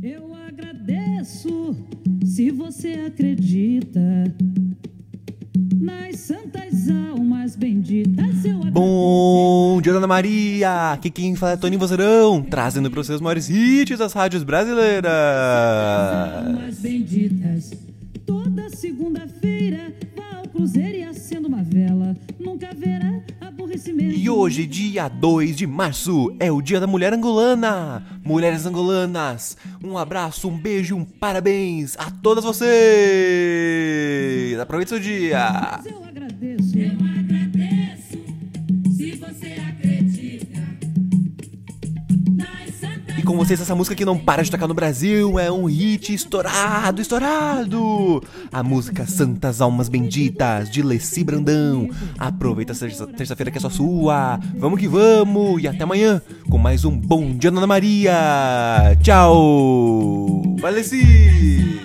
Eu agradeço se você acredita nas santas almas benditas. Eu Bom dia, Dona Maria! Aqui quem fala é Tony Vozeirão, trazendo para os seus maiores hits das rádios brasileiras. almas benditas. Toda segunda-feira vá ao cruzeiro E hoje, dia 2 de março, é o dia da mulher angolana. Mulheres angolanas, um abraço, um beijo, um parabéns a todas vocês! Aproveite seu dia! Mas eu agradeço. E com vocês essa música que não para de tocar no Brasil, é um hit estourado, estourado! A música Santas Almas Benditas, de Leci Brandão. Aproveita essa terça-feira que é só sua. Vamos que vamos! E até amanhã com mais um Bom Dia Ana Maria! Tchau! Vai, Leci!